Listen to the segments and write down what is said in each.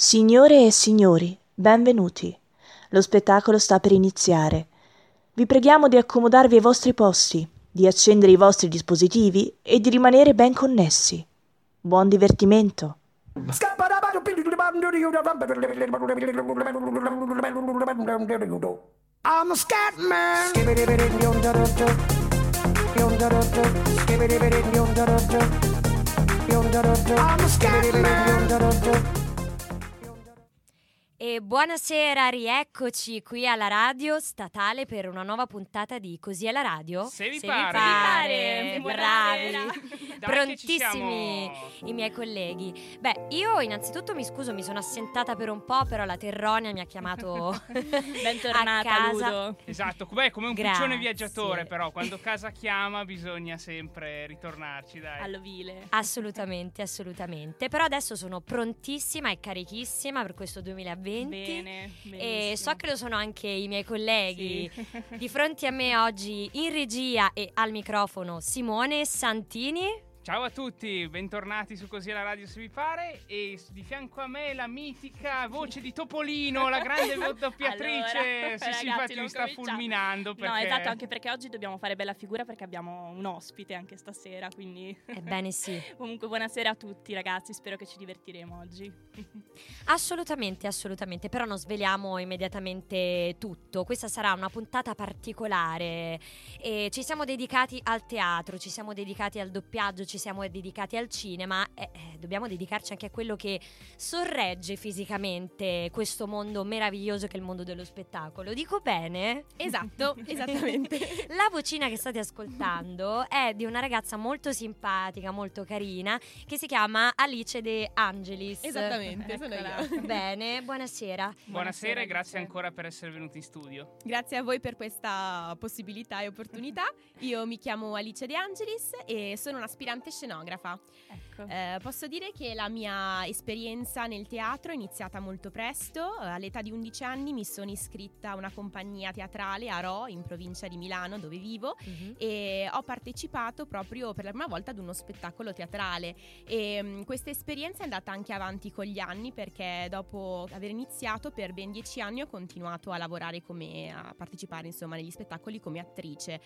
Signore e signori, benvenuti. Lo spettacolo sta per iniziare. Vi preghiamo di accomodarvi ai vostri posti, di accendere i vostri dispositivi e di rimanere ben connessi. Buon divertimento. I'm a scat man. I'm a scat man. E buonasera, rieccoci qui alla radio statale per una nuova puntata di Così è la radio. Se vi Se pare. pare, Buonasera. bravi, Dai prontissimi i miei colleghi. Beh, io innanzitutto mi scuso, mi sono assentata per un po', però la Terronia mi ha chiamato Bentornata, a casa. Ludo. Esatto, beh, come un Grazie. piccione viaggiatore, però quando casa chiama bisogna sempre ritornarci, dai. All'ovile. Assolutamente, assolutamente. Però adesso sono prontissima e carichissima per questo 2020. Bene, E so che lo sono anche i miei colleghi. Sì. Di fronte a me oggi in regia e al microfono Simone Santini. Ciao a tutti, bentornati su Così alla radio se vi pare e di fianco a me la mitica voce di Topolino, la grande doppiatrice. Allora, sì, sì, infatti mi sta cominciamo. fulminando perché No, esatto, anche perché oggi dobbiamo fare bella figura perché abbiamo un ospite anche stasera, quindi Ebbene sì, comunque buonasera a tutti ragazzi, spero che ci divertiremo oggi. assolutamente, assolutamente. Però non sveliamo immediatamente tutto. Questa sarà una puntata particolare. E ci siamo dedicati al teatro, ci siamo dedicati al doppiaggio, ci siamo dedicati al cinema. E eh, dobbiamo dedicarci anche a quello che sorregge fisicamente questo mondo meraviglioso che è il mondo dello spettacolo. Dico bene? Esatto, esattamente. La vocina che state ascoltando è di una ragazza molto simpatica, molto carina, che si chiama Alice De Angelis. Esattamente, sono io. Bene, buonasera. Buonasera e grazie ancora per essere venuti in studio. Grazie a voi per questa possibilità e opportunità. Io mi chiamo Alice De Angelis e sono un'aspirante scenografa. Ecco. Eh, posso dire che la mia esperienza nel teatro è iniziata molto presto. Eh, All'età di 11 anni mi sono iscritta a una compagnia teatrale a Ro, in provincia di Milano, dove vivo. e ho partecipato proprio per la prima volta ad uno spettacolo teatrale e mh, questa esperienza è andata anche avanti con gli anni perché dopo aver iniziato per ben dieci anni ho continuato a lavorare come a partecipare insomma negli spettacoli come attrice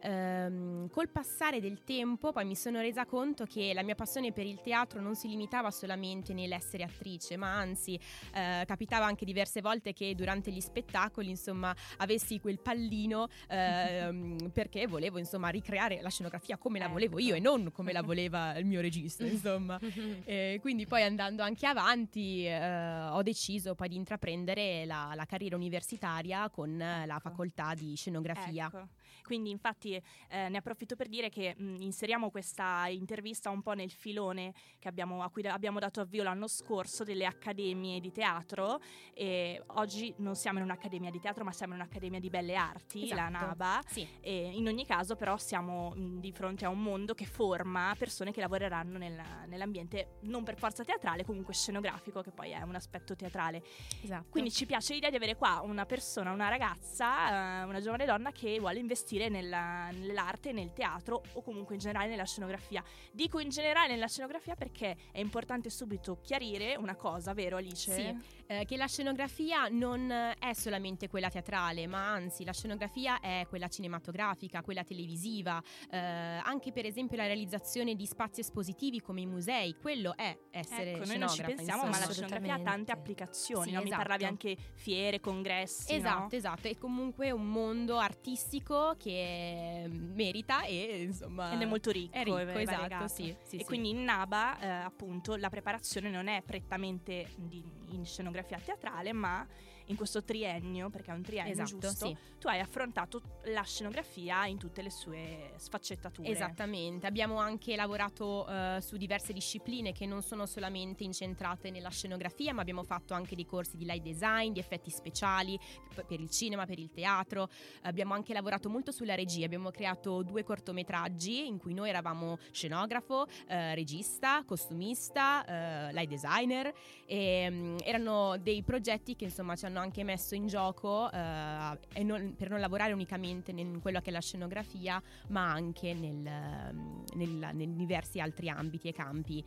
Ehm, col passare del tempo poi mi sono resa conto che la mia passione per il teatro non si limitava solamente nell'essere attrice ma anzi eh, capitava anche diverse volte che durante gli spettacoli insomma avessi quel pallino ehm, perché volevo insomma ricreare la scenografia come la volevo io e non come la voleva il mio regista insomma e quindi poi andando anche avanti eh, ho deciso poi di intraprendere la, la carriera universitaria con eh, la Ecco. facoltà di scenografia Ecco. Quindi infatti eh, ne approfitto per dire che mh, inseriamo questa intervista un po' nel filone che abbiamo, a cui da- abbiamo dato avvio l'anno scorso delle accademie di teatro e oggi non siamo in un'accademia di teatro ma siamo in un'accademia di belle arti, la Esatto. NABA sì. e in ogni caso però siamo mh, di fronte a un mondo che forma persone che lavoreranno nella- nell'ambiente non per forza teatrale comunque scenografico che poi è un aspetto teatrale. Esatto. Quindi ci piace l'idea di avere qua una persona, una ragazza, eh, una giovane donna che vuole investire nella- nell'arte, nel teatro o comunque in generale nella scenografia. Dico in generale nella scenografia perché è importante subito chiarire una cosa, vero Alice? Sì. eh, che la scenografia non è solamente quella teatrale, ma anzi la scenografia è quella cinematografica, quella televisiva, eh, anche per esempio la realizzazione di spazi espositivi come i musei, quello è essere Ecco, noi non ci pensiamo, ma la insomma. scenografia ha tante applicazioni. Sì, no? Mi esatto. parlavi anche fiere, congressi. no? Esatto, esatto, è comunque un mondo artistico che merita e insomma Ed è molto ricco, È ricco, esatto, sì, sì, e sì. quindi in NABA, eh, appunto, la preparazione non è prettamente di- in scenografia teatrale, ma in questo triennio, perché è un triennio Esatto, giusto, sì. tu hai affrontato la scenografia in tutte le sue sfaccettature. Esattamente, abbiamo anche lavorato eh, su diverse discipline che non sono solamente incentrate nella scenografia, ma abbiamo fatto anche dei corsi di light design, di effetti speciali per il cinema, per il teatro. Abbiamo anche lavorato molto sulla regia, abbiamo creato due cortometraggi in cui noi eravamo scenografo, eh, regista, costumista, eh, light designer e mm, erano dei progetti che insomma ci hanno anche messo in gioco eh, non- per non lavorare unicamente in quello che è la scenografia, ma anche nel, ehm, nel- nei diversi altri ambiti e campi.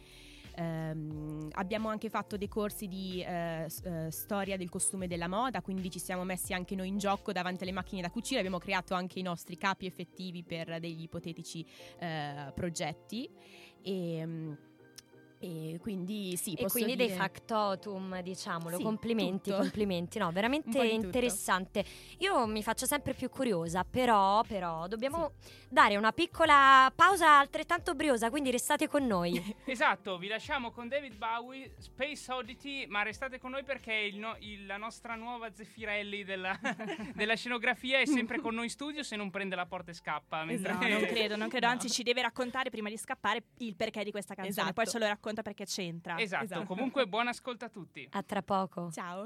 Ehm, abbiamo anche fatto dei corsi di s- eh, storia del costume e della moda, quindi ci siamo messi anche noi in gioco davanti alle macchine da cucire, abbiamo creato anche i nostri capi effettivi per degli ipotetici eh, progetti. E, mm, e quindi sì, E quindi dei dire- factotum, diciamolo, Sì, complimenti, tutto. complimenti, no, veramente di tutto. interessante. Io mi faccio sempre più curiosa, però, però dobbiamo dare una piccola pausa altrettanto briosa, quindi restate con noi. Esatto, vi lasciamo con David Bowie, Space Oddity, ma restate con noi perché il no- il- la nostra nuova Zeffirelli della, della scenografia è sempre con noi in studio se non prende la porta e scappa. Mentre... No, non credo, non credo. No. Anzi, ci deve raccontare prima di scappare il perché di questa canzone. Esatto. Poi ce lo racconta perché c'entra. Esatto, Esatto. comunque buon ascolto a tutti. A tra poco. Ciao.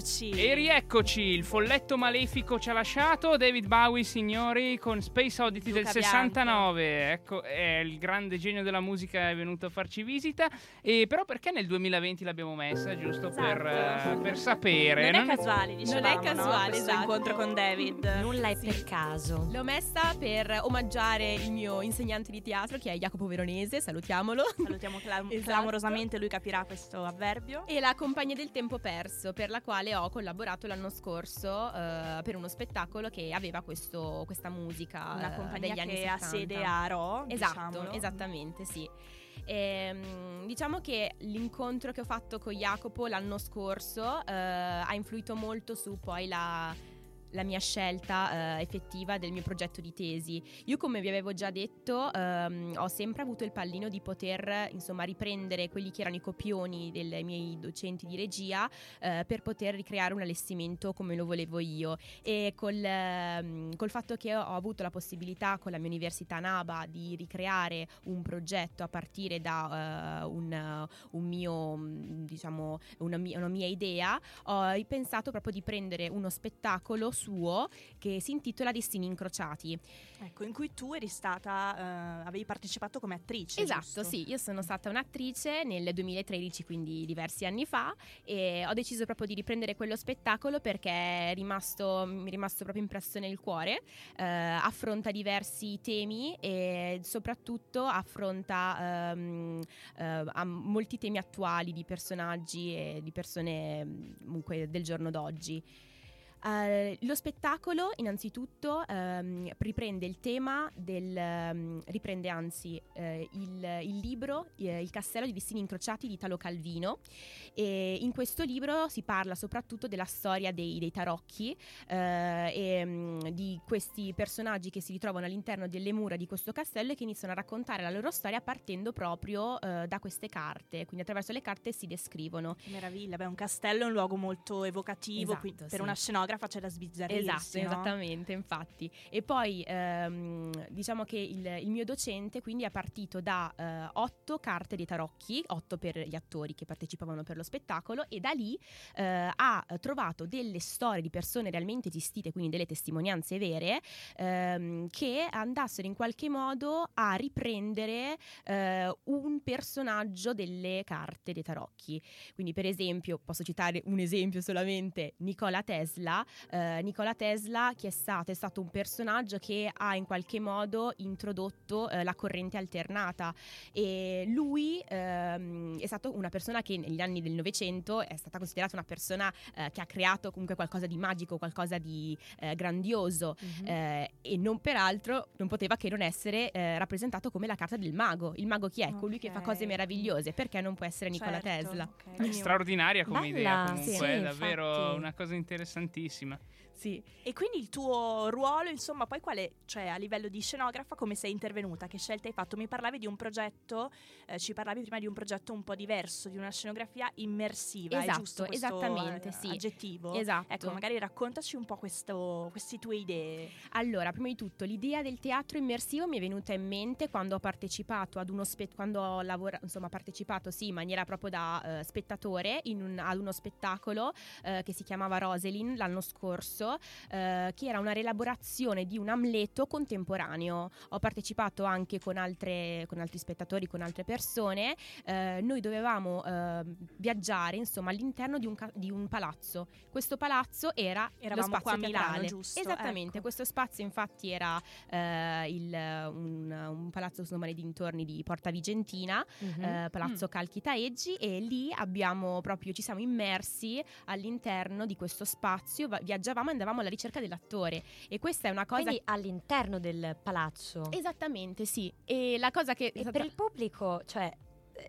rieccoci. E rieccoci, il folletto malefico ci ha lasciato, David Bowie signori con Space Oddity Luca del 69, ecco, è il grande genio della musica è venuto a farci visita, e però perché nel 2020 l'abbiamo messa, giusto per, Esatto. eh, per sapere? Non è casuale, dicevamo, Non è casuale, no? Questo esatto. incontro con David. Nulla è Sì. per caso. L'ho messa per omaggiare il mio insegnante di teatro che è Jacopo Veronese, salutiamolo. Salutiamo clam- Esatto. clamorosamente, lui capirà questo avverbio. E la compagnia del tempo perso, per la quale ho collaborato l'anno scorso eh, per uno spettacolo che aveva questo- questa musica Una eh, compagnia degli anni che ha 70. sede a Ro, Esatto, diciamolo. esattamente, sì. Ehm, diciamo che l'incontro che ho fatto con Jacopo l'anno scorso eh, ha influito molto su poi la, la mia scelta eh, effettiva del mio progetto di tesi. Io come vi avevo già detto ehm, ho sempre avuto il pallino di poter insomma riprendere quelli che erano i copioni dei miei docenti di regia eh, per poter ricreare un allestimento come lo volevo io e col, ehm, col fatto che ho avuto la possibilità con la mia università NABA di ricreare un progetto a partire da eh, un, un mio diciamo una mia, una mia idea ho pensato proprio di prendere uno spettacolo suo che si intitola Destini incrociati Ecco, in cui tu eri stata, eh, avevi partecipato come attrice. Esatto, giusto? sì, io sono stata un'attrice nel 2013, quindi diversi anni fa, e ho deciso proprio di riprendere quello spettacolo perché è rimasto, mi è rimasto proprio impresso nel cuore, eh, affronta diversi temi e soprattutto affronta ehm, eh, molti temi attuali di personaggi e di persone mm, comunque del giorno d'oggi. Eh, lo spettacolo innanzitutto ehm, riprende il tema del ehm, riprende anzi eh, il, il libro eh, Il castello di destini incrociati di Italo Calvino. E in questo libro si parla soprattutto della storia dei, dei tarocchi e mm, di questi personaggi che si ritrovano all'interno delle mura di questo castello e che iniziano a raccontare la loro storia partendo proprio da queste carte. Quindi attraverso le carte si descrivono. Che meraviglia, beh, un castello è un luogo molto evocativo, Esatto, quindi per sì. una scenografa c'è da sbizzarrirsi, Esatto, no? esattamente, infatti. E poi ehm, diciamo che il, il mio docente quindi è partito da eh, otto carte dei tarocchi, otto per gli attori che partecipavano per lo spettacolo e da lì eh, ha trovato delle storie di persone realmente esistite, quindi delle testimonianze vere, ehm, che andassero in qualche modo a riprendere eh, un personaggio delle carte dei tarocchi. Quindi per esempio, posso citare un esempio solamente, Nikola Tesla, eh, Nikola Tesla che è stato, è stato un personaggio che ha in qualche modo introdotto eh, la corrente alternata e lui ehm, è stato una persona che negli anni del Novecento è stata considerata una persona eh, che ha creato comunque qualcosa di magico, qualcosa di eh, grandioso Mhm. eh, e non peraltro non poteva che non essere eh, rappresentato come la carta del mago. Il mago chi è? Colui che fa cose meravigliose, perché non può essere Nikola Certo, Tesla? ok. È straordinaria come Bella, idea comunque, sì, è davvero infatti. una cosa interessantissima bellissima. Sì. E quindi il tuo ruolo, insomma, poi quale, cioè a livello di scenografa, come sei intervenuta? Che scelte hai fatto? Mi parlavi di un progetto, eh, ci parlavi prima di un progetto un po' diverso, di una scenografia immersiva, è Esatto, giusto questo esattamente, sì. aggettivo? Esatto. Ecco, magari raccontaci un po' questo, queste tue idee. Allora, prima di tutto, l'idea del teatro immersivo mi è venuta in mente quando ho partecipato ad uno spe- quando ho lavora- insomma, partecipato sì, in maniera proprio da eh, spettatore in un- ad uno spettacolo eh, che si chiamava Roselyn l'anno scorso, eh, che era una rielaborazione di un Amleto contemporaneo. Ho partecipato anche con, altre- con altri spettatori, con altre persone. Eh, noi dovevamo eh, viaggiare, insomma, all'interno di un, ca- di un palazzo. Questo palazzo era Eravamo lo spazio a Milano, teatrale. giusto? Esattamente, Ecco. questo spazio infatti era eh, il- un, un palazzo insomma nei dintorni di Porta Vigentina, Mhm. eh, Palazzo Mm. Calchi Taeggi e lì abbiamo proprio ci siamo immersi all'interno di questo spazio, va- viaggiavamo e andavamo alla ricerca dell'attore e questa è una cosa Quindi all'interno del palazzo. Esattamente, sì. E la cosa che E per il pubblico, cioè,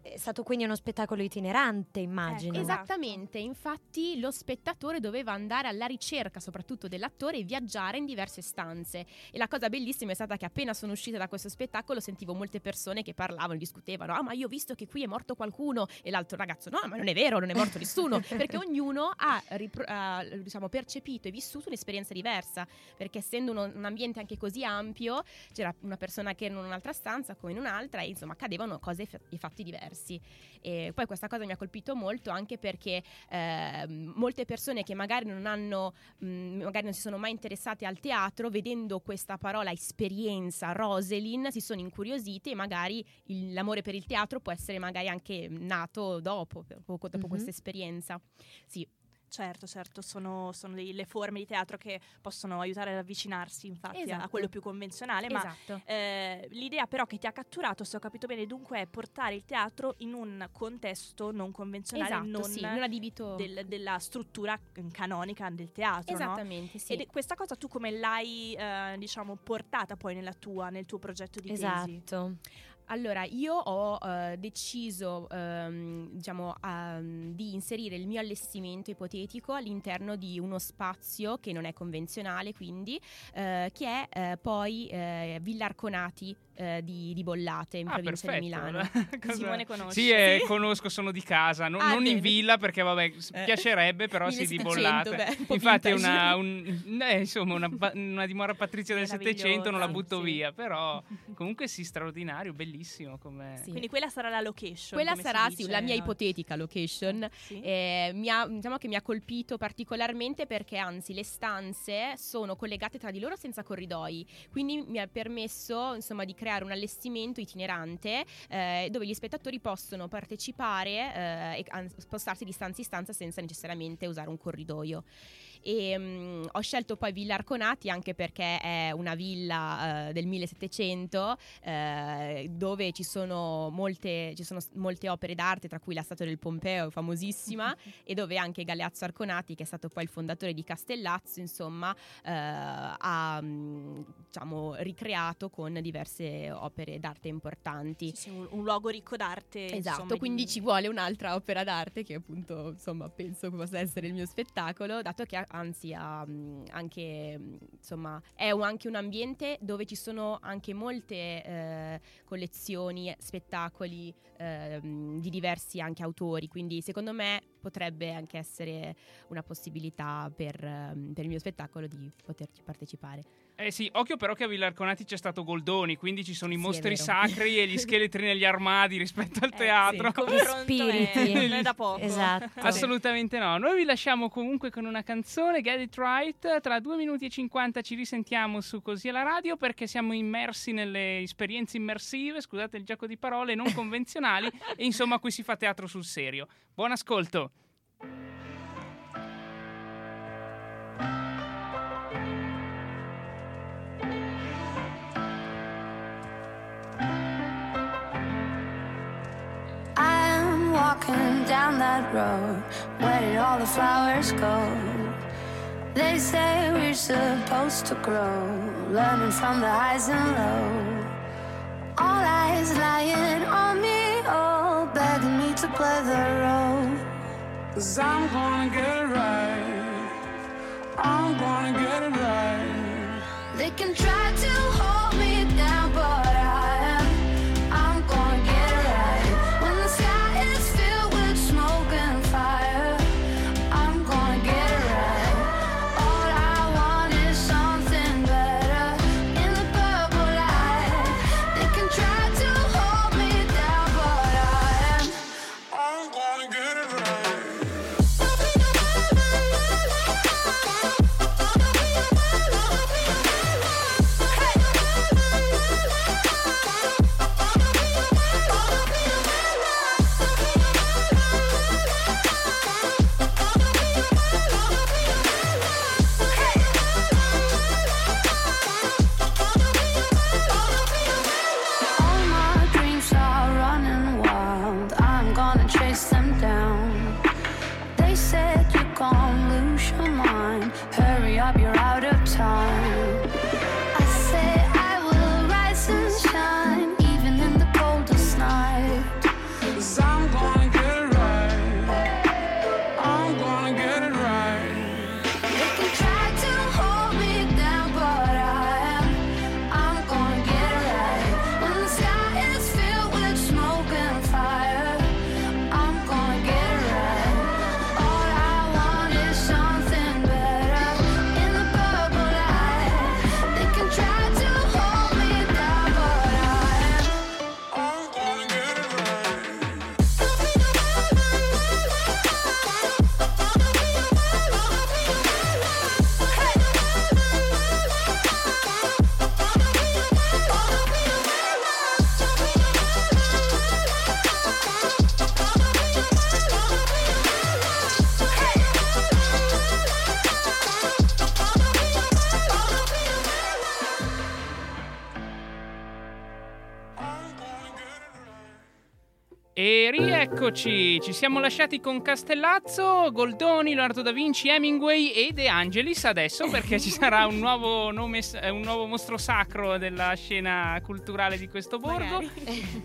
è stato quindi uno spettacolo itinerante, immagino. Ecco, esatto. Esattamente, infatti lo spettatore doveva andare alla ricerca soprattutto dell'attore e viaggiare in diverse stanze. E la cosa bellissima è stata che appena sono uscita da questo spettacolo sentivo molte persone che parlavano, discutevano, ah ma io ho visto che qui è morto qualcuno e l'altro ragazzo no ma non è vero, non è morto nessuno, perché ognuno ha, ripro- ha, diciamo, percepito e vissuto un'esperienza diversa, perché essendo uno- un ambiente anche così ampio c'era una persona che era in un'altra stanza come in un'altra e insomma accadevano cose e e fatti diversi. Diversi. E poi questa cosa mi ha colpito molto anche perché ehm, molte persone che magari non hanno, mh, magari non si sono mai interessate al teatro, vedendo questa parola esperienza, Roselyn, si sono incuriosite e magari il- l'amore per il teatro può essere magari anche nato dopo, poco dopo Mhm. questa esperienza. Sì, Certo, certo, sono, sono dei- le forme di teatro che possono aiutare ad avvicinarsi infatti a- a Esatto. quello più convenzionale, ma esatto. eh, l'idea però che ti ha catturato, se ho capito bene, dunque è portare il teatro in un contesto non convenzionale, Esatto, non sì, non adibito... del- della struttura canonica del teatro, no? Esattamente, sì. Ed è- questa cosa tu come l'hai, eh, diciamo, portata poi nella tua, nel tuo progetto di tesi? Esatto. Allora, io ho eh, deciso ehm, diciamo, ehm, di inserire il mio allestimento ipotetico all'interno di uno spazio che non è convenzionale, quindi eh, che è eh, poi eh, Villa Arconati eh, di, di Bollate in Ah, provincia perfetto. di Milano. Cosa- Simone conosce. Sì, eh, conosco, sono di casa, non, Ah, non in villa perché vabbè, Eh. piacerebbe, però sì di 1700, bollate. beh, un po' Infatti una, un- eh, insomma, una, una dimora patrizia del Settecento, non la butto sì. via, però comunque sì, straordinario, bellissimo come... Sì. Quindi quella sarà la location. Quella come si sarà dice sì, la mia oggi. ipotetica location. Sì. Eh, mi ha, diciamo che mi ha colpito particolarmente perché anzi le stanze sono collegate tra di loro senza corridoi, quindi mi ha permesso insomma di creare un allestimento itinerante eh, dove gli spettatori possono partecipare eh, e spostarsi di stanza in stanza senza necessariamente usare un corridoio. E, mm, ho scelto poi Villa Arconati anche perché è una villa eh, del 1700 eh, dove ci sono, molte, ci sono molte opere d'arte, tra cui la statua del Pompeo, famosissima, e dove anche Galeazzo Arconati, che è stato poi il fondatore di Castellazzo, insomma, eh, ha mm, diciamo, ricreato con diverse opere d'arte importanti. Sì, sì, un, un luogo ricco d'arte. Esatto, insomma, quindi di- ci vuole un'altra opera d'arte che appunto insomma penso possa essere il mio spettacolo, dato che anzi ha mh, anche mh, insomma è un- anche un ambiente dove ci sono anche molte eh, collezioni, spettacoli eh, mh, di diversi anche autori, quindi secondo me potrebbe anche essere una possibilità per, per il mio spettacolo di poterci partecipare. Eh sì, occhio però che a Villarconati c'è stato Goldoni, quindi ci sono i Sì, mostri sacri e gli scheletri negli armadi rispetto al Eh, teatro. sì, il confronto spiriti. è- non è da poco. Esatto. Assolutamente no. Noi vi lasciamo comunque con una canzone, Get It Right. Tra 2 minuti e 50 ci risentiamo su Così alla radio perché siamo immersi nelle esperienze immersive, scusate il gioco di parole, non convenzionali e insomma qui si fa teatro sul serio. Buon ascolto. Walking down that road. Where did all the flowers go? They say we're supposed to grow, learning from the highs and lows. All eyes lying on me, all begging me to play the role. Cause I'm gonna get it right. I'm gonna get it right. They can try to rieccoci, ci siamo lasciati con Castellazzo, Goldoni, Leonardo da Vinci, Hemingway e De Angelis adesso perché ci sarà un nuovo, nome, un nuovo mostro sacro della scena culturale di questo borgo.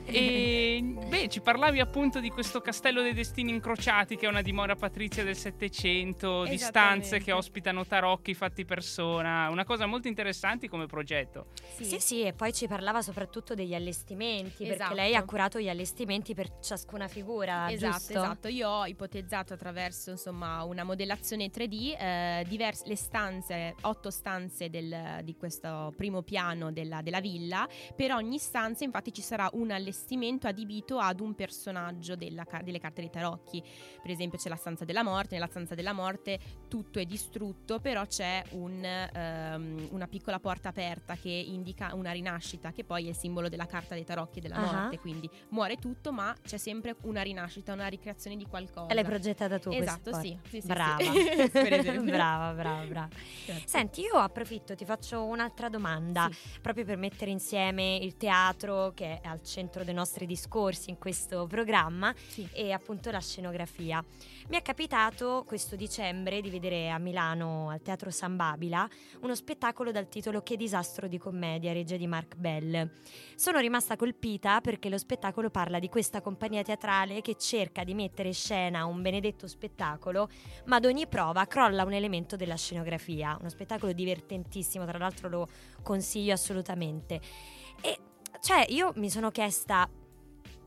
E beh, ci parlavi appunto di questo castello dei destini incrociati che è una dimora patrizia del Settecento, di stanze che ospitano tarocchi fatti persona, una cosa molto interessante come progetto. Sì, sì, e poi ci parlava soprattutto degli allestimenti, perché Esatto. lei ha curato gli allestimenti per ciascuna figura, Esatto, giusto? esatto. Io ho ipotizzato attraverso insomma una modellazione 3D eh, divers- le stanze, otto stanze del- di questo primo piano della, della villa. Per ogni stanza, infatti, ci sarà un allestimento adibito ad un personaggio della delle carte dei tarocchi. Per esempio, c'è la stanza della morte. Nella stanza della morte tutto è distrutto, però c'è un, ehm, una piccola porta aperta che indica una rinascita, che poi è il simbolo della carta dei tarocchi e della Ah. morte. Quindi muore tutto, ma c'è sempre una rinascita, una ricreazione di qualcosa. L'hai progettata tu Esatto, sì, sì, sì, brava. sì. Brava, brava, brava. Certo. Senti, io approfitto, ti faccio un'altra domanda, Sì. proprio per mettere insieme il teatro che è al centro dei nostri discorsi in questo programma Sì. e appunto la scenografia. Mi è capitato questo dicembre di vedere a Milano al Teatro San Babila uno spettacolo dal titolo Che disastro di commedia, regia di Mark Bell. Sono rimasta colpita perché lo spettacolo parla di questa compagnia teatrale che cerca di mettere in scena un benedetto spettacolo, ma ad ogni prova crolla un elemento della scenografia. Uno spettacolo divertentissimo, tra l'altro lo consiglio assolutamente. E cioè, io mi sono chiesta.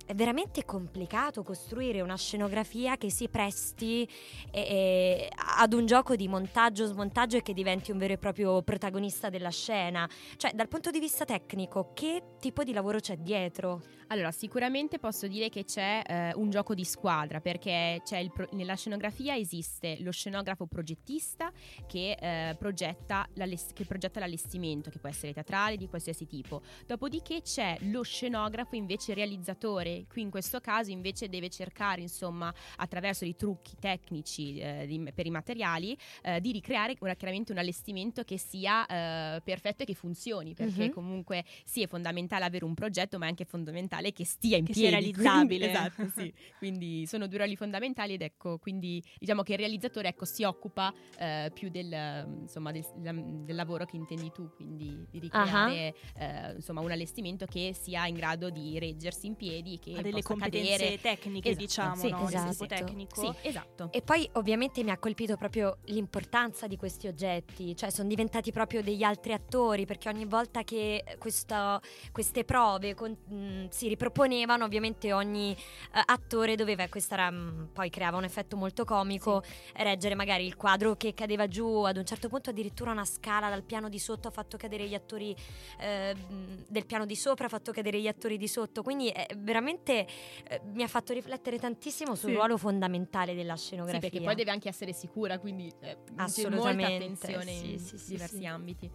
È veramente complicato costruire una scenografia che si presti eh, eh, ad un gioco di montaggio, smontaggio e che diventi un vero e proprio protagonista della scena. Cioè, dal punto di vista tecnico, che tipo di lavoro c'è dietro? Allora, sicuramente posso dire che c'è eh, un gioco di squadra perché pro- nella scenografia esiste lo scenografo progettista che, eh, progetta che progetta l'allestimento, che può essere teatrale di qualsiasi tipo. Dopodiché c'è lo scenografo invece realizzatore, qui in questo caso invece deve cercare, insomma, attraverso dei trucchi tecnici eh, di- per i materiali, eh, di ricreare una- chiaramente un allestimento che sia eh, perfetto e che funzioni, perché Mhm. comunque sì, è fondamentale avere un progetto, ma è anche fondamentale che stia in Che sia piedi. realizzabile. quindi- esatto, sì. Quindi sono due ruoli fondamentali ed ecco, quindi diciamo che il realizzatore ecco, si occupa eh, più del, insomma, del, del lavoro che intendi tu, quindi di ricreare eh, insomma, un allestimento che sia in grado di reggersi in piedi, che Ha delle competenze cadere. tecniche, Esatto, diciamo, sì, no? Di esatto. tipo tecnico. Sì, esatto. E poi ovviamente mi ha colpito proprio l'importanza di questi oggetti, cioè sono diventati proprio degli altri attori perché ogni volta che questo- queste prove con- mh, si riproponevano ovviamente ogni eh, attore doveva, questo era, mh, poi creava un effetto molto comico, reggere magari il quadro che cadeva giù, ad un certo punto addirittura una scala dal piano di sotto ha fatto cadere gli attori eh, mh, del piano di sopra, ha fatto cadere gli attori di sotto, quindi eh, veramente eh, mi ha fatto riflettere tantissimo sul Sì. ruolo fondamentale della Sì, scenografia. perché poi deve anche essere sicura, quindi eh, c'è molta Assolutamente, attenzione sì, in sì, sì, diversi sì. ambiti.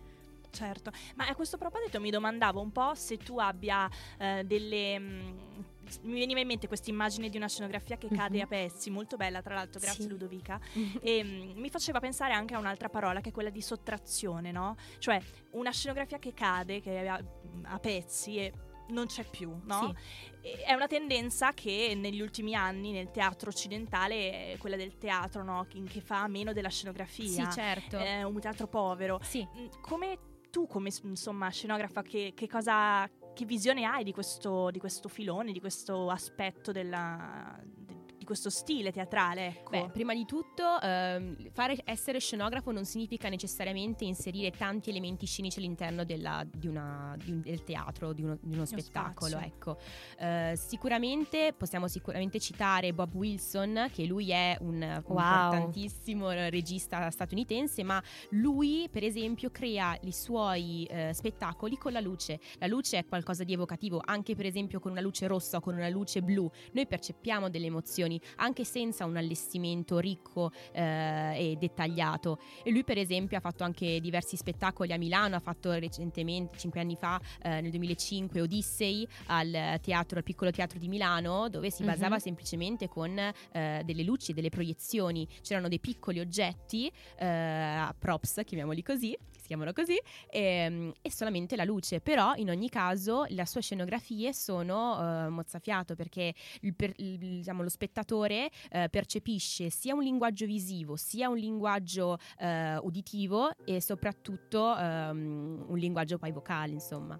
Certo, ma a questo proposito mi domandavo un po' se tu abbia eh, delle... mm, mi veniva in mente questa immagine di una scenografia che cade Mhm. a pezzi, molto bella tra l'altro, grazie Sì. Ludovica, e mm, mi faceva pensare anche a un'altra parola che è quella di sottrazione, no? Cioè una scenografia che cade, che è a, a pezzi e non c'è più, no? E- È una tendenza che negli ultimi anni nel teatro occidentale è quella del teatro, no? Che, che fa a meno della scenografia. Sì, certo. È un teatro povero. Sì. Mm, Come tu, come insomma, scenografa, che, che cosa, che visione hai di questo, di questo filone, di questo aspetto della, questo stile teatrale? Ecco. Beh, prima di tutto, ehm, fare, essere scenografo non significa necessariamente inserire tanti elementi scenici all'interno della- di una- di un- del teatro, di uno, di uno spettacolo. spazio. Ecco. Eh, sicuramente possiamo sicuramente citare Bob Wilson, che lui è un Wow. importantissimo regista statunitense, ma lui, per esempio, crea i suoi eh, spettacoli con la luce. La luce è qualcosa di evocativo, anche per esempio con una luce rossa o con una luce blu. Noi percepiamo delle emozioni anche senza un allestimento ricco eh, e dettagliato. E lui, per esempio, ha fatto anche diversi spettacoli a Milano, ha fatto recentemente, cinque anni fa, eh, nel 2005, Odyssey al teatro, al piccolo teatro di Milano, dove si Mhm. basava semplicemente con eh, delle luci, delle proiezioni. C'erano dei piccoli oggetti, eh, props, chiamiamoli così, chiamano così, ehm, e, solamente la luce. Però in ogni caso le sue scenografie sono eh, mozzafiato perché il per- il- diciamo, lo spettatore eh, percepisce sia un linguaggio visivo, sia un linguaggio eh, uditivo e soprattutto ehm, un linguaggio poi vocale, insomma.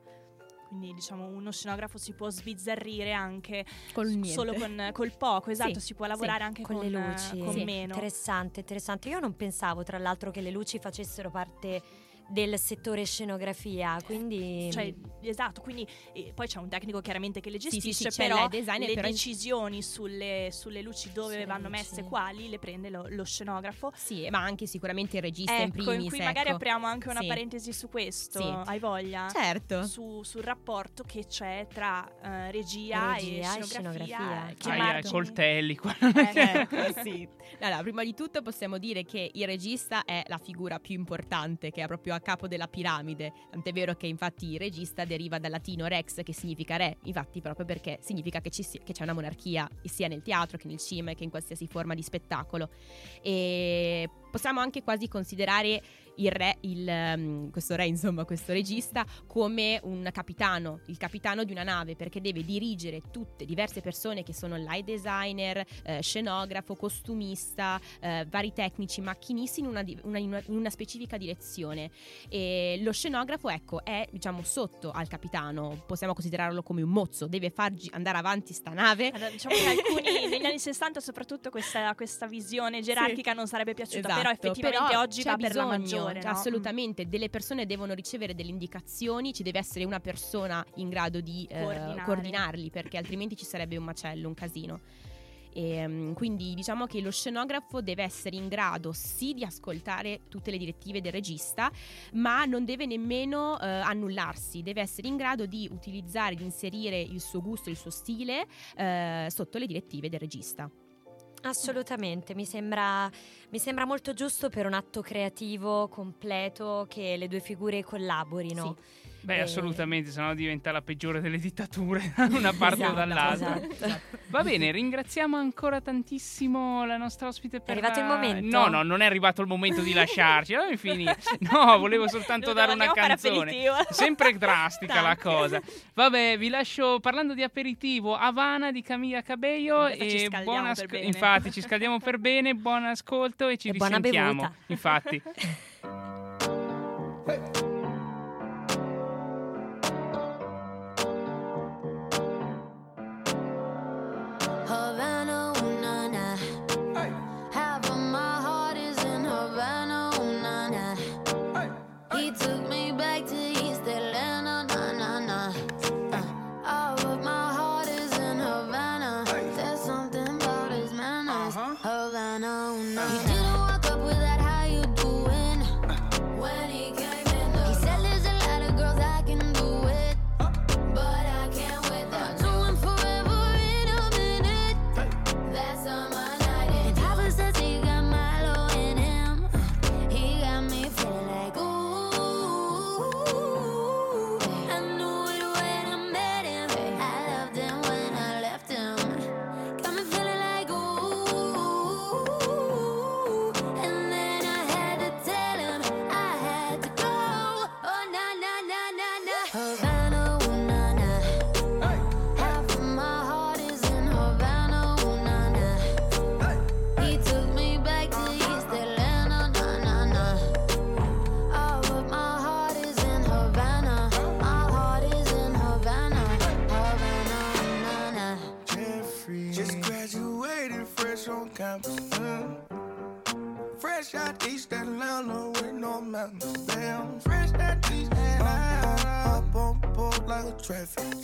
Quindi diciamo uno scenografo si può sbizzarrire anche Col solo con col poco, esatto, Sì, si può lavorare sì, anche con con, le luci. con Sì, meno. Interessante, interessante. Io non pensavo, tra l'altro, che le luci facessero parte del settore scenografia, quindi... Cioè, esatto, quindi eh, poi c'è un tecnico chiaramente che le Sì, sì, gestisce, sì, c'è però designer, le però in- decisioni sulle, sulle luci dove Sulle vanno luci. messe quali le prende lo, lo scenografo. Sì, ma anche sicuramente il regista in Ecco, primis. in cui magari ecco. apriamo anche una Sì. parentesi su questo, Sì. hai voglia? Certo. Su- sul rapporto che c'è tra eh, regia, Regia e e scenografia. scenografia. eh, margini- coltelli qua. Ecco, sì. Allora, prima di tutto possiamo dire che il regista è la figura più importante, che è proprio a capo della piramide. Tant'è vero che infatti regista deriva dal latino rex, che significa re, infatti proprio perché significa che, ci sia- che c'è una monarchia sia nel teatro che nel cinema che in qualsiasi forma di spettacolo. E possiamo anche quasi considerare il re, il, ehm, questo re, insomma, questo regista, come un capitano, il capitano di una nave, perché deve dirigere tutte diverse persone che sono light designer, eh, scenografo, costumista, eh, vari tecnici, macchinisti in una, una- in una- specifica direzione. E lo scenografo, ecco, è diciamo sotto al capitano, possiamo considerarlo come un mozzo, deve fargi andare avanti sta nave. Allora, diciamo che alcuni negli anni 60 soprattutto questa, questa visione gerarchica non sarebbe piaciuta, però Esatto, effettivamente però oggi va per la bisogno, maggiore. no? Assolutamente, delle persone devono ricevere delle indicazioni, ci deve essere una persona in grado di eh, coordinarli, perché altrimenti ci sarebbe un macello, un casino. E, mm, quindi diciamo che lo scenografo deve essere in grado sì di ascoltare tutte le direttive del regista, ma non deve nemmeno eh, annullarsi, deve essere in grado di utilizzare, di inserire il suo gusto, il suo stile eh, sotto le direttive del regista. Assolutamente, mi sembra, mi sembra molto giusto per un atto creativo completo che le due figure collaborino. Beh, Eh, assolutamente, sennò diventa la peggiore delle dittature da una parte o Esatto, dall'altra. esatto. Va bene, ringraziamo ancora tantissimo la nostra ospite per arrivato la- il momento? No, no, non è arrivato il momento di lasciarci. Allora, infine. No, volevo soltanto dare una canzone. Sempre drastica la Tanto. cosa. Vabbè, vi lascio parlando di aperitivo Havana di Camilla Cabello e scaldiamo buon per asco- infatti ci scaldiamo per bene, buon ascolto e ci E buona risentiamo. bevuta. Infatti. Havana, fresh on mm. Fresh out East Atlanta with no mountains. Damn, fresh out East Atlanta. Up on board like a traffic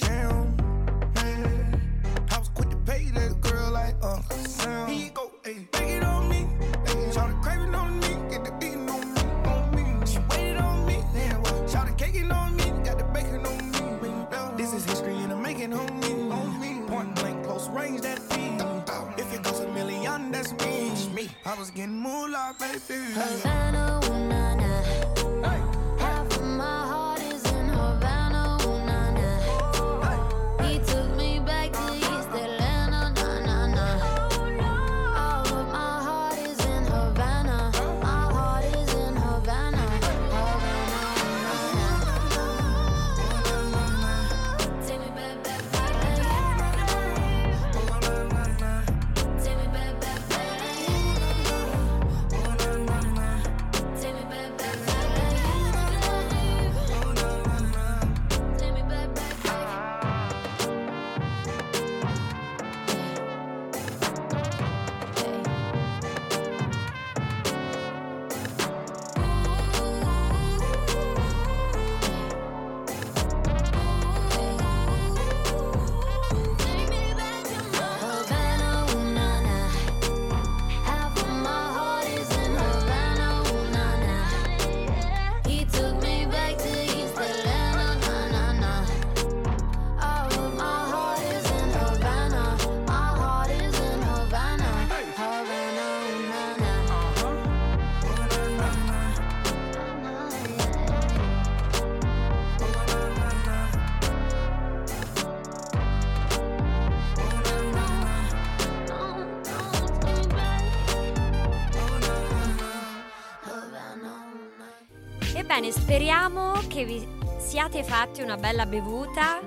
speriamo che vi siate fatti una bella bevuta.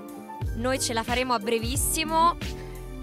Noi ce la faremo a brevissimo.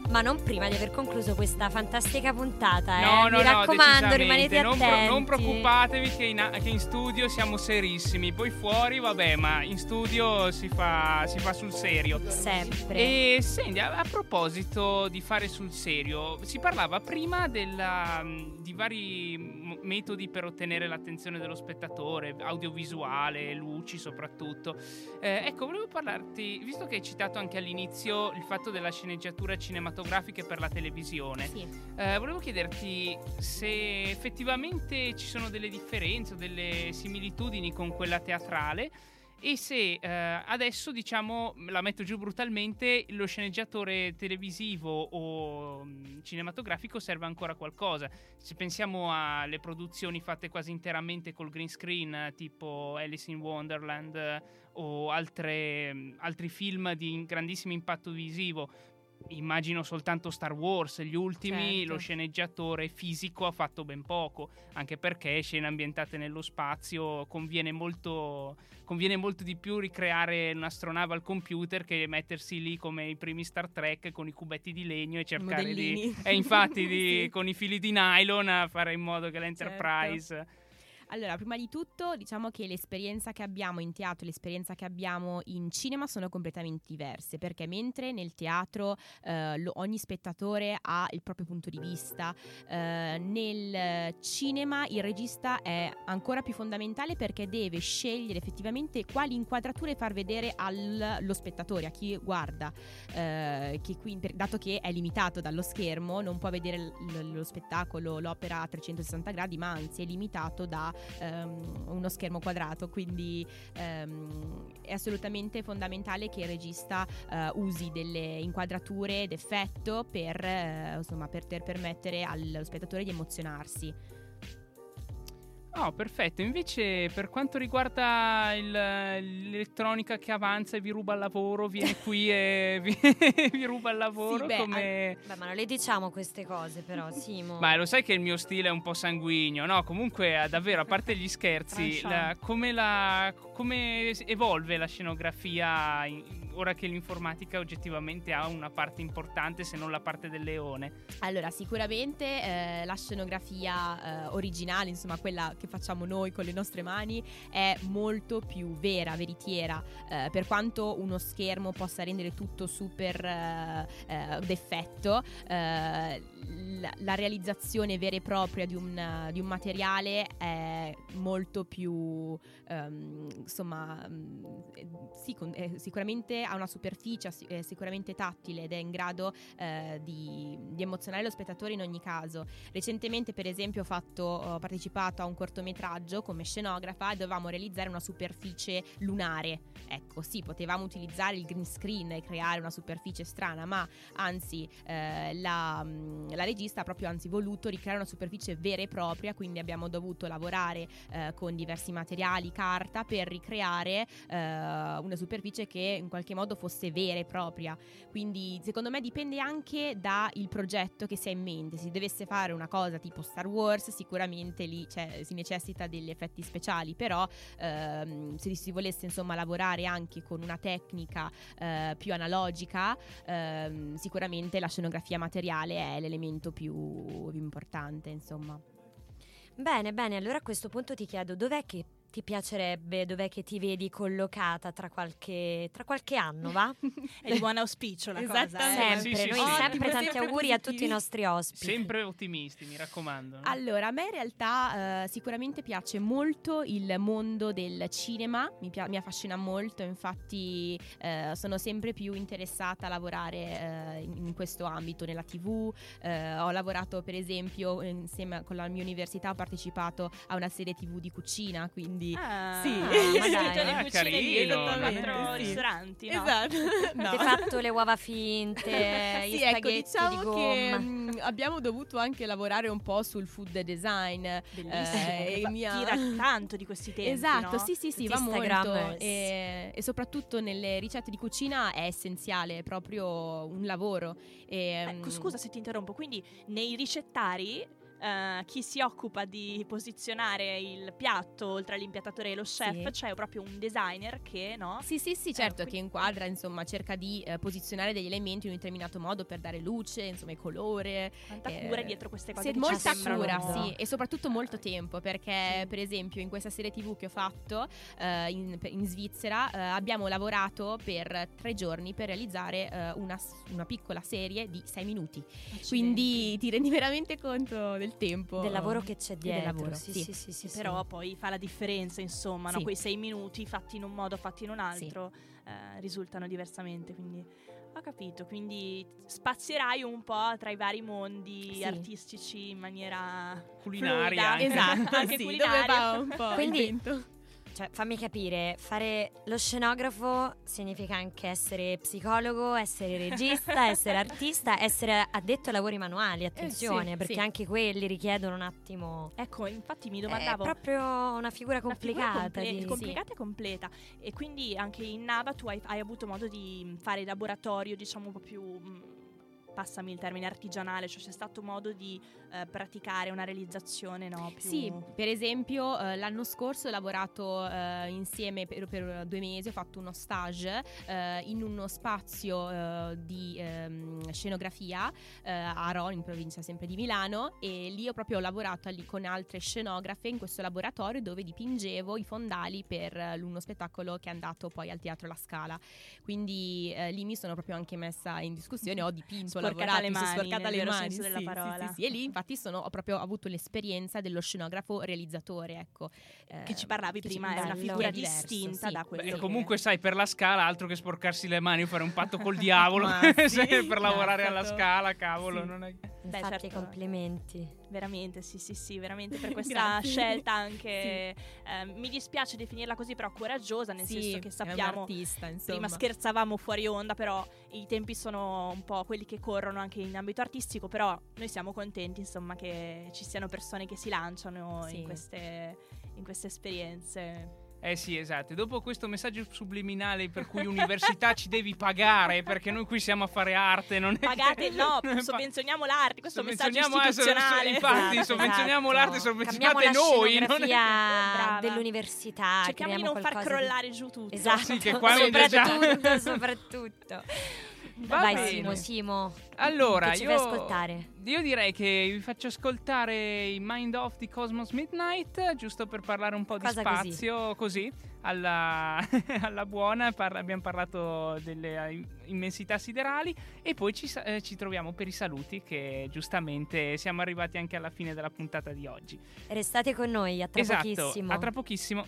Ma non prima di aver concluso questa fantastica puntata. eh. No, no, Mi no, raccomando, decisamente. rimanete non, pro- attenti. non preoccupatevi che in, che in studio siamo serissimi. Poi fuori, vabbè, ma in studio si fa, si fa sul serio. Sempre. E senti, a, a proposito di fare sul serio, si parlava prima della, di vari metodi per ottenere l'attenzione dello spettatore, audiovisuale, luci soprattutto. Eh, ecco, volevo parlarti, visto che hai citato anche all'inizio il fatto della sceneggiatura cinematografica per la televisione, Sì. eh, volevo chiederti se effettivamente ci sono delle differenze o delle similitudini con quella teatrale e se eh, adesso, diciamo, la metto giù brutalmente, lo sceneggiatore televisivo o mm, cinematografico serve ancora a qualcosa. Se pensiamo alle produzioni fatte quasi interamente col green screen, tipo Alice in Wonderland o altre, mm, altri film di grandissimo impatto visivo, Immagino soltanto Star Wars, gli ultimi, Certo. lo sceneggiatore fisico ha fatto ben poco, anche perché scene ambientate nello spazio conviene molto, conviene molto di più ricreare un'astronave al computer che mettersi lì come i primi Star Trek con i cubetti di legno e cercare di... Modellini. E infatti di- Sì. con i fili di nylon a fare in modo che l'Enterprise... Allora, prima di tutto, diciamo che l'esperienza che abbiamo in teatro e l'esperienza che abbiamo in cinema sono completamente diverse, perché mentre nel teatro eh, lo- ogni spettatore ha il proprio punto di vista, eh, nel cinema il regista è ancora più fondamentale perché deve scegliere effettivamente quali inquadrature far vedere al- allo spettatore, a chi guarda, eh, che qui- per- dato che è limitato dallo schermo, non può vedere l- lo spettacolo, l'opera a 360 gradi, ma anzi è limitato da ehm, uno schermo quadrato, quindi ehm, è assolutamente fondamentale che il regista eh, usi delle inquadrature d'effetto per, eh, insomma, per permettere allo spettatore di emozionarsi. Oh, perfetto. Invece, per quanto riguarda il- l'elettronica che avanza e vi ruba il lavoro, viene qui e vi, vi ruba il lavoro. beh, come... Beh, ma non le diciamo queste cose, però, Simo. Ma lo sai che il mio stile è un po' sanguigno, no? Comunque, eh, davvero, a parte gli scherzi, la- come, la- come evolve la scenografia in- ora che l'informatica oggettivamente ha una parte importante, se non la parte del leone? Allora, sicuramente eh, la scenografia eh, originale, insomma quella che facciamo noi con le nostre mani, è molto più vera, veritiera, eh, per quanto uno schermo possa rendere tutto super eh, eh, d'effetto, eh, la, la realizzazione vera e propria di un, di un materiale è molto più, ehm, insomma, mm, sì, con- sicuramente ha una superficie, è sicuramente tattile ed è in grado eh, di, di emozionare lo spettatore in ogni caso. Recentemente, per esempio, ho, fatto, ho partecipato a un cortometraggio come scenografa e dovevamo realizzare una superficie lunare. Ecco, sì, potevamo utilizzare il green screen e creare una superficie strana, ma anzi, eh, la, la regista ha proprio anzi voluto ricreare una superficie vera e propria, quindi abbiamo dovuto lavorare eh, con diversi materiali, carta, per ricreare eh, una superficie che in qualche modo fosse vera e propria. Quindi secondo me dipende anche dal progetto che si ha in mente. Se dovesse fare una cosa tipo Star Wars, sicuramente lì cioè, si necessita degli effetti speciali, però ehm, se si volesse insomma lavorare anche con una tecnica eh, più analogica, ehm, sicuramente la scenografia materiale è l'elemento più, più importante, insomma. Bene, bene, allora a questo punto ti chiedo dov'è che ti piacerebbe, dov'è che ti vedi collocata tra qualche, tra qualche anno, va? È di buon auspicio la cosa. Eh. Sempre, sì, noi sì, sì. sempre tanti sempre auguri a tutti positivi. i nostri ospiti. Sempre ottimisti, mi raccomando. no? Allora, a me in realtà eh, sicuramente piace molto il mondo del cinema, mi, pia- mi affascina molto, infatti eh, sono sempre più interessata a lavorare eh, in, questo ambito, nella tv, eh, ho lavorato per esempio insieme con la mia università, ho partecipato a una serie tv di cucina, quindi... Ah, Sì. ma Ah, dai. dai. le Ah, cucine di quattro. Sì. ristoranti, no? Esatto. Avete fatto le uova finte, gli sì, ecco, spaghetti diciamo di che gomma. mm, abbiamo dovuto anche lavorare un po' sul food design. Bellissimo. eh, e mia- Tira tanto di questi tempi, Esatto, no? sì, sì, sì, Tutti va molto. E, e soprattutto nelle ricette di cucina è essenziale, è proprio un lavoro. E, Ecco, scusa se ti interrompo, quindi nei ricettari eh, chi si occupa di posizionare il piatto oltre all'impiattatore e lo chef, Sì. c'è proprio un designer che, no? Sì, sì, sì, certo, quindi- che inquadra, insomma, cerca di eh, posizionare degli elementi in un determinato modo per dare luce, insomma, il colore. Quanta eh, cura dietro queste cose Sì, molta cura, sì, e soprattutto molto tempo, perché per esempio in questa serie TV che ho fatto eh, in, in Svizzera eh, abbiamo lavorato per tre giorni per realizzare eh, una, una piccola serie di sei minuti. Accidenti. Quindi ti rendi veramente conto del tempo. Del lavoro che c'è del dietro. lavoro, sì, sì. sì, sì, sì, sì. Però poi fa la differenza, insomma, no? Quei sei minuti fatti in un modo, fatti in un altro, eh, risultano diversamente. Quindi ho capito. Quindi spazierai un po' tra i vari mondi Sì. artistici in maniera Culinaria. fluida. Esatto, Anche sì, culinaria. dove va un po' Quindi- il vento. Cioè, fammi capire, fare lo scenografo significa anche essere psicologo, essere regista, essere artista, essere addetto ai lavori manuali, attenzione, sì, perché sì. anche quelli richiedono un attimo... Ecco, infatti mi È domandavo. proprio una figura una figura complicata. comple- di- complicata e completa. E quindi anche in Nava tu hai, hai avuto modo di fare laboratorio, diciamo un po' più. Passami il termine artigianale, cioè c'è stato modo di eh, praticare una realizzazione no, più Sì, per esempio eh, l'anno scorso ho lavorato eh, insieme per, per due mesi, ho fatto uno stage eh, in uno spazio eh, di ehm, scenografia eh, a Aro, in provincia sempre di Milano, e lì ho proprio lavorato lì con altre scenografe in questo laboratorio dove dipingevo i fondali per uno spettacolo che è andato poi al Teatro La Scala. Quindi lì mi sono proprio anche messa in discussione, ho dipinto, Sporcata lavorato, le mi sono mani, sporcata le mani, della sì, sì, parola. sì, sì, e lì infatti sono, ho proprio avuto l'esperienza dello scenografo realizzatore, ecco. che ci parlavi che ci- prima, è una figura diverso, distinta sì. da Beh, quello e che- comunque sai, per la scala altro che sporcarsi le mani o fare un patto col diavolo per lavorare alla stato- scala, cavolo. sì. non è- Beh, Infatti, certo. complimenti. Veramente, sì, sì, sì, veramente per questa scelta anche. eh, mi dispiace definirla così, però coraggiosa, nel Sì, senso che sappiamo. artista. Prima scherzavamo fuori onda, però i tempi sono un po' quelli che corrono anche in ambito artistico, però noi siamo contenti, insomma, che ci siano persone che si lanciano Sì. in, queste, in queste esperienze. Eh sì, esatto. E dopo questo messaggio subliminale per cui università ci devi pagare perché noi qui siamo a fare arte, non è Pagate, no, sovvenzioniamo l'arte, questo messaggio ah, istituzionale. infatti, Esatto, sovvenzioniamo esatto. l'arte, sovvenzionate noi. non è- Brava. dell'università. Cerchiamo di non far qualcosa di- crollare giù tutto. Esatto, Sì, che qua già- soprattutto, soprattutto. Va Vai bene. Simo, Simo. Allora, che ci io, ascoltare? io direi che vi faccio ascoltare i Mind Off di Cosmos Midnight, giusto per parlare un po' di Cosa così. spazio, così, alla, alla buona. Parla- abbiamo parlato delle eh, immensità siderali e poi ci, eh, ci troviamo per i saluti, che giustamente siamo arrivati anche alla fine della puntata di oggi. Restate con noi, a tra esatto, pochissimo. a tra pochissimo.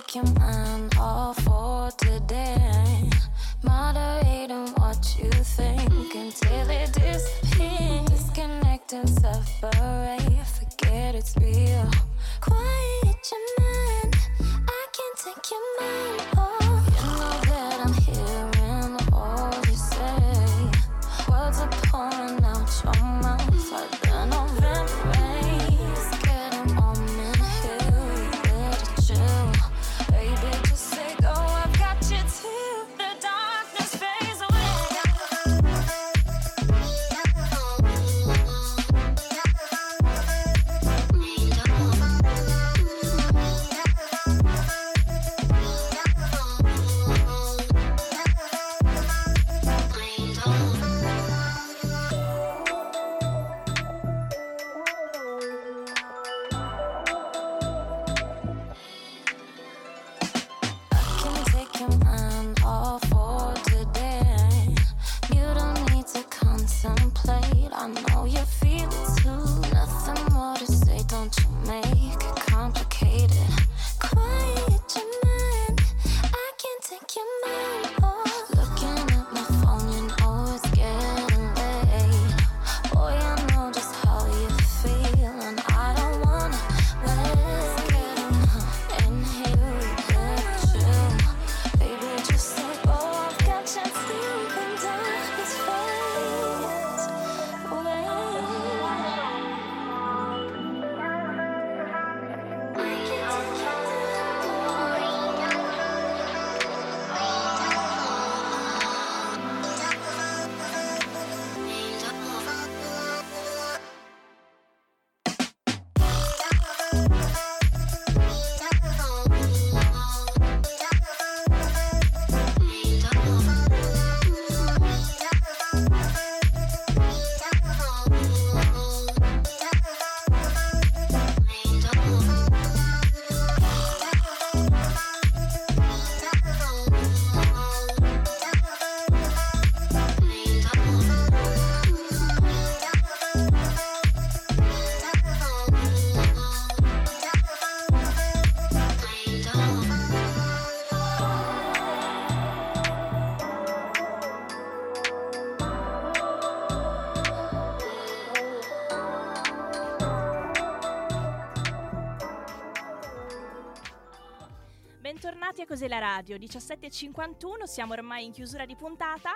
Take your mind off for today. Moderate on what you think until it disappears. Disconnect and separate. Forget it's real. Quiet your mind. I can take your mind off. Radio, 17.51, siamo ormai in chiusura di puntata.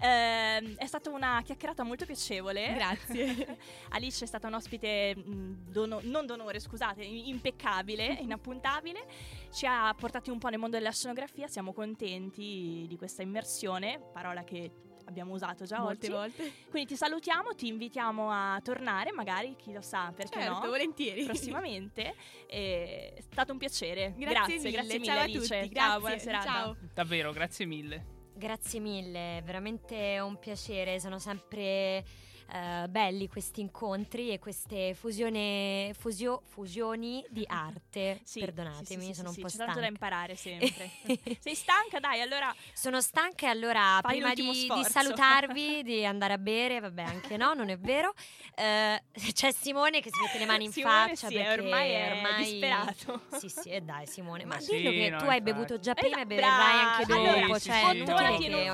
Ehm, è stata una chiacchierata molto piacevole. Grazie. Alice è stata un ospite mh, dono- non d'onore, scusate, impeccabile, inappuntabile. Ci ha portati un po' nel mondo della scenografia, siamo contenti di questa immersione, parola che abbiamo usato già Molte oggi. volte. Quindi ti salutiamo, ti invitiamo a tornare, magari, chi lo sa, perché Certo, no? volentieri. prossimamente. È stato un piacere. Grazie grazie, mille, grazie mille ciao a Alice. tutti, Ciao, grazie, buona serata. ciao. Davvero, grazie mille. Grazie mille, veramente un piacere, sono sempre eh, belli questi incontri e queste fusione, fusio- fusioni di arte. Sì, Perdonatemi, sì, sì, sono un po' c'è tanto da stanca. imparare sempre. Sei stanca? Dai, allora Sono stanca e allora Fai prima di, di salutarvi, di andare a bere, vabbè anche no, non è vero, eh, c'è Simone che si mette le mani in Simone faccia sì, perché ormai è ormai- disperato. Sì, sì, e dai Simone, ma, Ma dillo sì, che no, tu hai infatti. bevuto già Eh, prima e no, beverai anche dopo, Allora, cioè sì, è sì. non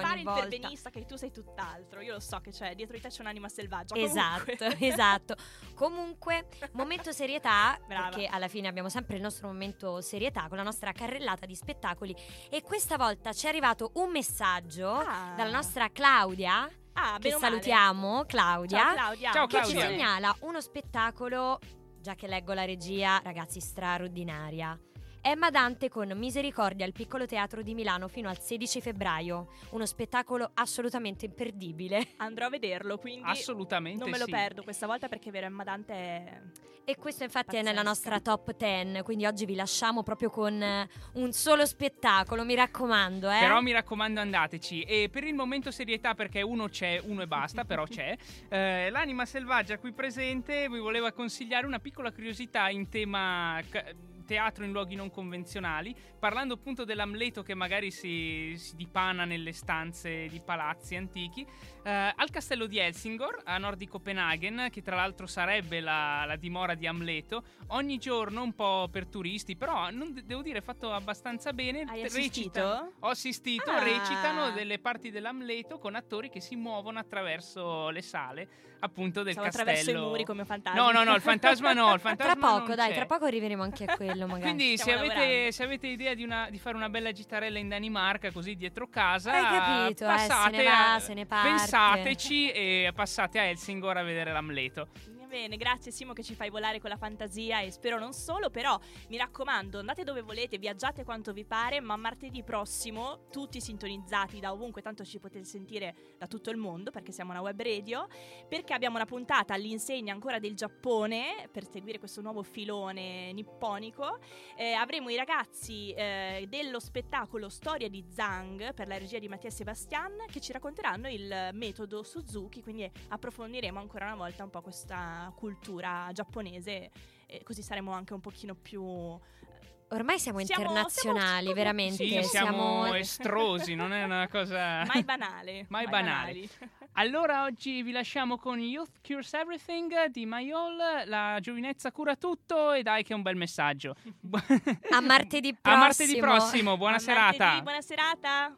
fare il volta... intervenista che tu sei tutt'altro. Io lo so che c'è, dietro di te c'è un'anima selvaggia. Esatto, Comunque. esatto. Comunque, momento serietà, Brava. perché alla fine abbiamo sempre il nostro momento serietà con la nostra carrellata di spettacoli e questa volta ci è arrivato un messaggio Ah. dalla nostra Claudia, Ah, che salutiamo, Claudia, Ciao Claudia. Ciao, che ci Claudia. segnala uno spettacolo, già che leggo la regia, ragazzi, straordinaria. Emma Dante con Misericordia al Piccolo Teatro di Milano fino al 16 febbraio. Uno spettacolo assolutamente imperdibile. Andrò a vederlo, quindi Assolutamente non me lo sì. perdo questa volta perché vero Emma Dante è... E questo infatti è nella Pazzesca. nostra top 10, quindi oggi vi lasciamo proprio con eh, un solo spettacolo, mi raccomando, eh. Però mi raccomando andateci e per il momento serietà perché uno c'è, uno e basta, però c'è. eh, l'anima selvaggia qui presente vi voleva consigliare una piccola curiosità in tema ca- teatro in luoghi non convenzionali, parlando appunto dell'Amleto che magari si, si dipana nelle stanze di palazzi antichi. Eh, al castello di Helsingor, a nord di Copenaghen, che tra l'altro sarebbe la, la dimora di Amleto, ogni giorno un po' per turisti, però non de- devo dire fatto abbastanza bene. Hai recitano- assistito? ho assistito, Ah. recitano delle parti dell'Amleto con attori che si muovono attraverso le sale, appunto del Stavo castello. attraverso i muri come fantasma. No, no, no, il fantasma no, il Tra fantasma poco, non dai, c'è. tra poco arriveremo anche a quello magari. Quindi se avete, se avete idea di, una- di fare una bella gitarella in Danimarca, così dietro casa, Hai capito, eh, se passate ne va, a- se ne parte. Pensateci e passate a Helsingor a vedere l'Amleto. Bene, grazie Simo che ci fai volare con la fantasia e spero non solo, però mi raccomando, andate dove volete, viaggiate quanto vi pare, ma martedì prossimo tutti sintonizzati da ovunque, tanto ci potete sentire da tutto il mondo perché siamo una web radio, perché abbiamo una puntata all'insegna ancora del Giappone per seguire questo nuovo filone nipponico. Eh, avremo i ragazzi eh, dello spettacolo Storia di Zhang per la regia di Mattia Sebastian che ci racconteranno il metodo Suzuki, quindi approfondiremo ancora una volta un po' questa cultura giapponese e così saremo anche un pochino più Ormai siamo, Siamo- internazionali, siamo- veramente. Sì, siamo estrosi, non è una cosa... mai banale. Mai banali. Allora oggi vi lasciamo con Youth Cures Everything di Mayol, la giovinezza cura tutto e dai che è un bel messaggio. A martedì A prossimo. martedì prossimo, buona A serata. martedì, buona serata.